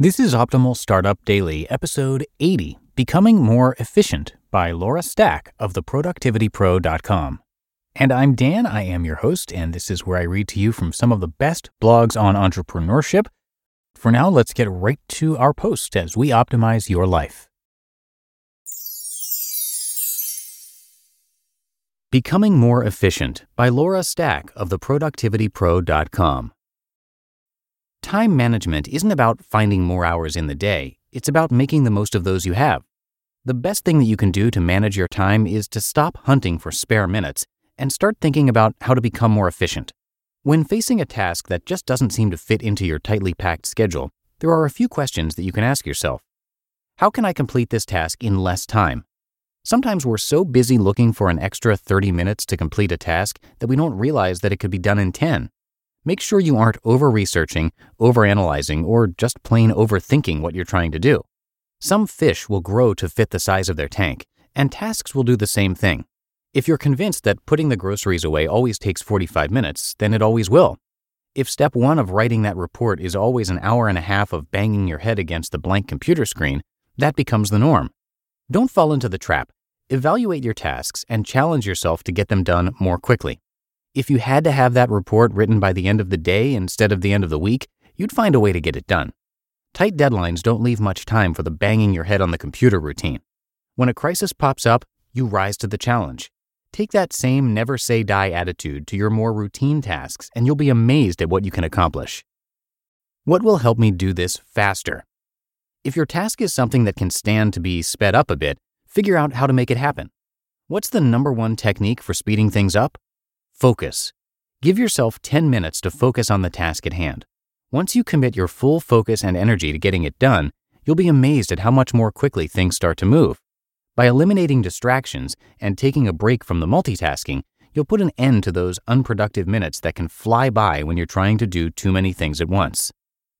This is Optimal Startup Daily, episode 80 Becoming More Efficient by Laura Stack of theproductivitypro.com. And I'm Dan, I am your host, and this is where I read to you from some of the best blogs on entrepreneurship. For now, let's get right to our post as we optimize your life. Becoming More Efficient by Laura Stack of theproductivitypro.com. Time management isn't about finding more hours in the day, it's about making the most of those you have. The best thing that you can do to manage your time is to stop hunting for spare minutes and start thinking about how to become more efficient. When facing a task that just doesn't seem to fit into your tightly packed schedule, there are a few questions that you can ask yourself. How can I complete this task in less time? Sometimes we're so busy looking for an extra 30 minutes to complete a task that we don't realize that it could be done in 10. Make sure you aren't over researching, over analyzing, or just plain overthinking what you're trying to do. Some fish will grow to fit the size of their tank, and tasks will do the same thing. If you're convinced that putting the groceries away always takes 45 minutes, then it always will. If step one of writing that report is always an hour and a half of banging your head against the blank computer screen, that becomes the norm. Don't fall into the trap. Evaluate your tasks and challenge yourself to get them done more quickly. If you had to have that report written by the end of the day instead of the end of the week, you'd find a way to get it done. Tight deadlines don't leave much time for the banging your head on the computer routine. When a crisis pops up, you rise to the challenge. Take that same never say die attitude to your more routine tasks, and you'll be amazed at what you can accomplish. What will help me do this faster? If your task is something that can stand to be sped up a bit, figure out how to make it happen. What's the number one technique for speeding things up? Focus. Give yourself 10 minutes to focus on the task at hand. Once you commit your full focus and energy to getting it done, you'll be amazed at how much more quickly things start to move. By eliminating distractions and taking a break from the multitasking, you'll put an end to those unproductive minutes that can fly by when you're trying to do too many things at once.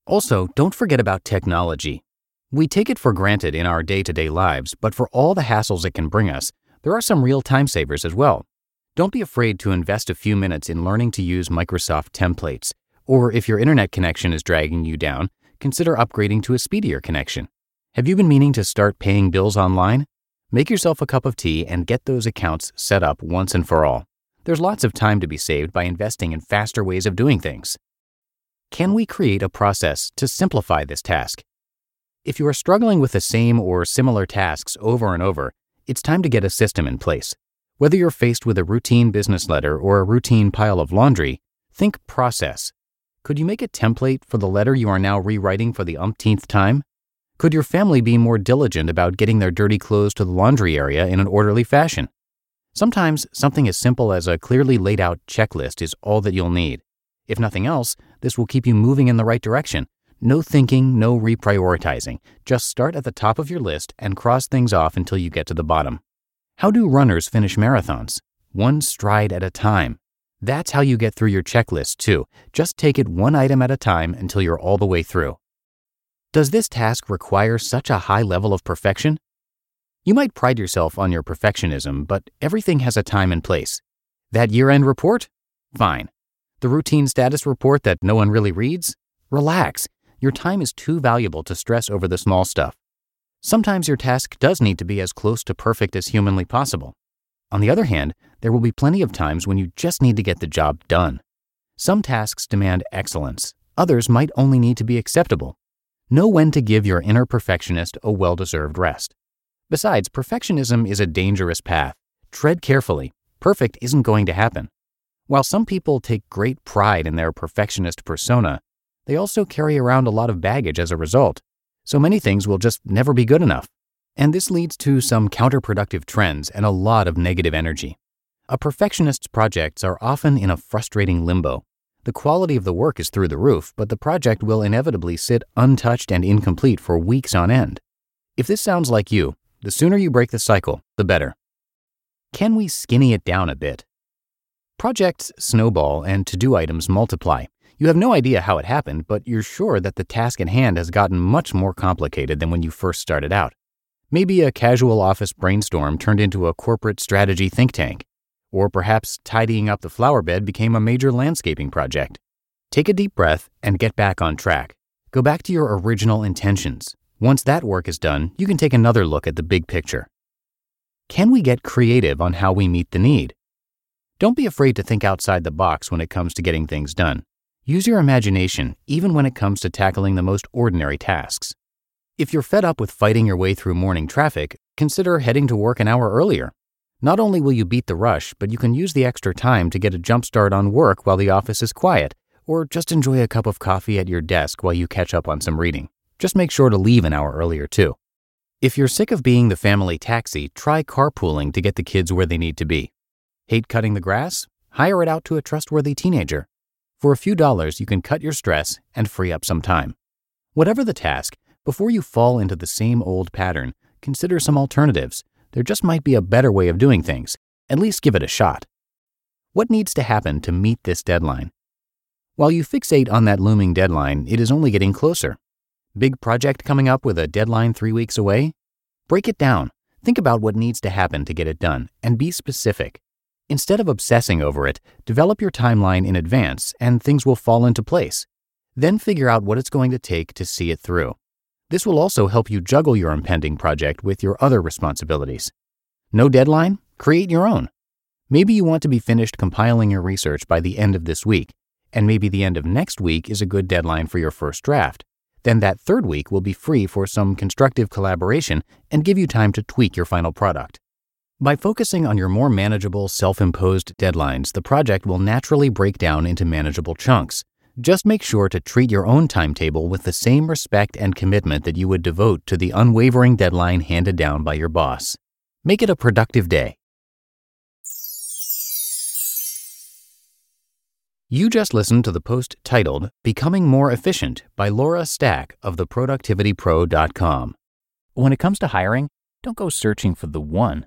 Also, don't forget about technology. We take it for granted in our day to day lives, but for all the hassles it can bring us, there are some real time savers as well. Don't be afraid to invest a few minutes in learning to use Microsoft templates, or if your internet connection is dragging you down, consider upgrading to a speedier connection. Have you been meaning to start paying bills online? Make yourself a cup of tea and get those accounts set up once and for all. There's lots of time to be saved by investing in faster ways of doing things. Can we create a process to simplify this task? If you are struggling with the same or similar tasks over and over, it's time to get a system in place. Whether you're faced with a routine business letter or a routine pile of laundry, think process. Could you make a template for the letter you are now rewriting for the umpteenth time? Could your family be more diligent about getting their dirty clothes to the laundry area in an orderly fashion? Sometimes something as simple as a clearly laid out checklist is all that you'll need. If nothing else, this will keep you moving in the right direction no thinking, no reprioritizing. Just start at the top of your list and cross things off until you get to the bottom. How do runners finish marathons? One stride at a time. That's how you get through your checklist, too. Just take it one item at a time until you're all the way through. Does this task require such a high level of perfection? You might pride yourself on your perfectionism, but everything has a time and place. That year end report? Fine. The routine status report that no one really reads? Relax. Your time is too valuable to stress over the small stuff. Sometimes your task does need to be as close to perfect as humanly possible. On the other hand, there will be plenty of times when you just need to get the job done. Some tasks demand excellence, others might only need to be acceptable. Know when to give your inner perfectionist a well deserved rest. Besides, perfectionism is a dangerous path. Tread carefully. Perfect isn't going to happen. While some people take great pride in their perfectionist persona, they also carry around a lot of baggage as a result. So many things will just never be good enough. And this leads to some counterproductive trends and a lot of negative energy. A perfectionist's projects are often in a frustrating limbo. The quality of the work is through the roof, but the project will inevitably sit untouched and incomplete for weeks on end. If this sounds like you, the sooner you break the cycle, the better. Can we skinny it down a bit? Projects snowball and to do items multiply. You have no idea how it happened, but you're sure that the task at hand has gotten much more complicated than when you first started out. Maybe a casual office brainstorm turned into a corporate strategy think tank. Or perhaps tidying up the flower bed became a major landscaping project. Take a deep breath and get back on track. Go back to your original intentions. Once that work is done, you can take another look at the big picture. Can we get creative on how we meet the need? Don't be afraid to think outside the box when it comes to getting things done. Use your imagination even when it comes to tackling the most ordinary tasks. If you're fed up with fighting your way through morning traffic, consider heading to work an hour earlier. Not only will you beat the rush, but you can use the extra time to get a jump start on work while the office is quiet, or just enjoy a cup of coffee at your desk while you catch up on some reading. Just make sure to leave an hour earlier, too. If you're sick of being the family taxi, try carpooling to get the kids where they need to be. Hate cutting the grass? Hire it out to a trustworthy teenager. For a few dollars, you can cut your stress and free up some time. Whatever the task, before you fall into the same old pattern, consider some alternatives there just might be a better way of doing things. At least give it a shot. What needs to happen to meet this deadline? While you fixate on that looming deadline, it is only getting closer. Big project coming up with a deadline three weeks away? Break it down. Think about what needs to happen to get it done and be specific. Instead of obsessing over it, develop your timeline in advance and things will fall into place. Then figure out what it's going to take to see it through. This will also help you juggle your impending project with your other responsibilities. No deadline? Create your own. Maybe you want to be finished compiling your research by the end of this week, and maybe the end of next week is a good deadline for your first draft. Then that third week will be free for some constructive collaboration and give you time to tweak your final product. By focusing on your more manageable, self imposed deadlines, the project will naturally break down into manageable chunks. Just make sure to treat your own timetable with the same respect and commitment that you would devote to the unwavering deadline handed down by your boss. Make it a productive day. You just listened to the post titled Becoming More Efficient by Laura Stack of theproductivitypro.com. When it comes to hiring, don't go searching for the one.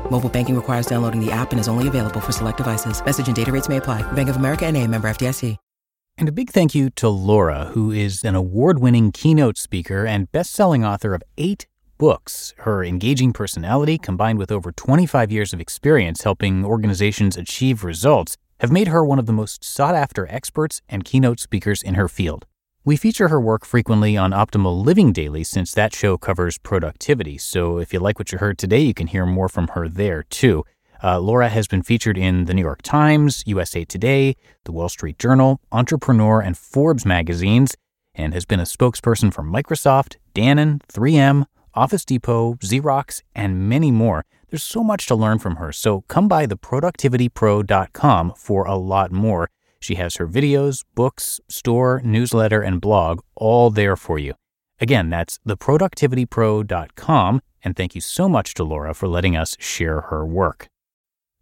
Mobile banking requires downloading the app and is only available for select devices. Message and data rates may apply. Bank of America and a member FDIC. And a big thank you to Laura, who is an award-winning keynote speaker and best-selling author of eight books. Her engaging personality, combined with over 25 years of experience helping organizations achieve results, have made her one of the most sought-after experts and keynote speakers in her field. We feature her work frequently on Optimal Living Daily since that show covers productivity. So if you like what you heard today, you can hear more from her there too. Uh, Laura has been featured in the New York Times, USA Today, the Wall Street Journal, Entrepreneur, and Forbes magazines, and has been a spokesperson for Microsoft, Dannon, 3M, Office Depot, Xerox, and many more. There's so much to learn from her, so come by theproductivitypro.com for a lot more. She has her videos, books, store, newsletter, and blog all there for you. Again, that's theproductivitypro.com, and thank you so much to Laura for letting us share her work.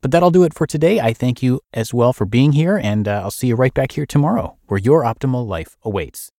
But that'll do it for today. I thank you as well for being here, and uh, I'll see you right back here tomorrow, where your optimal life awaits.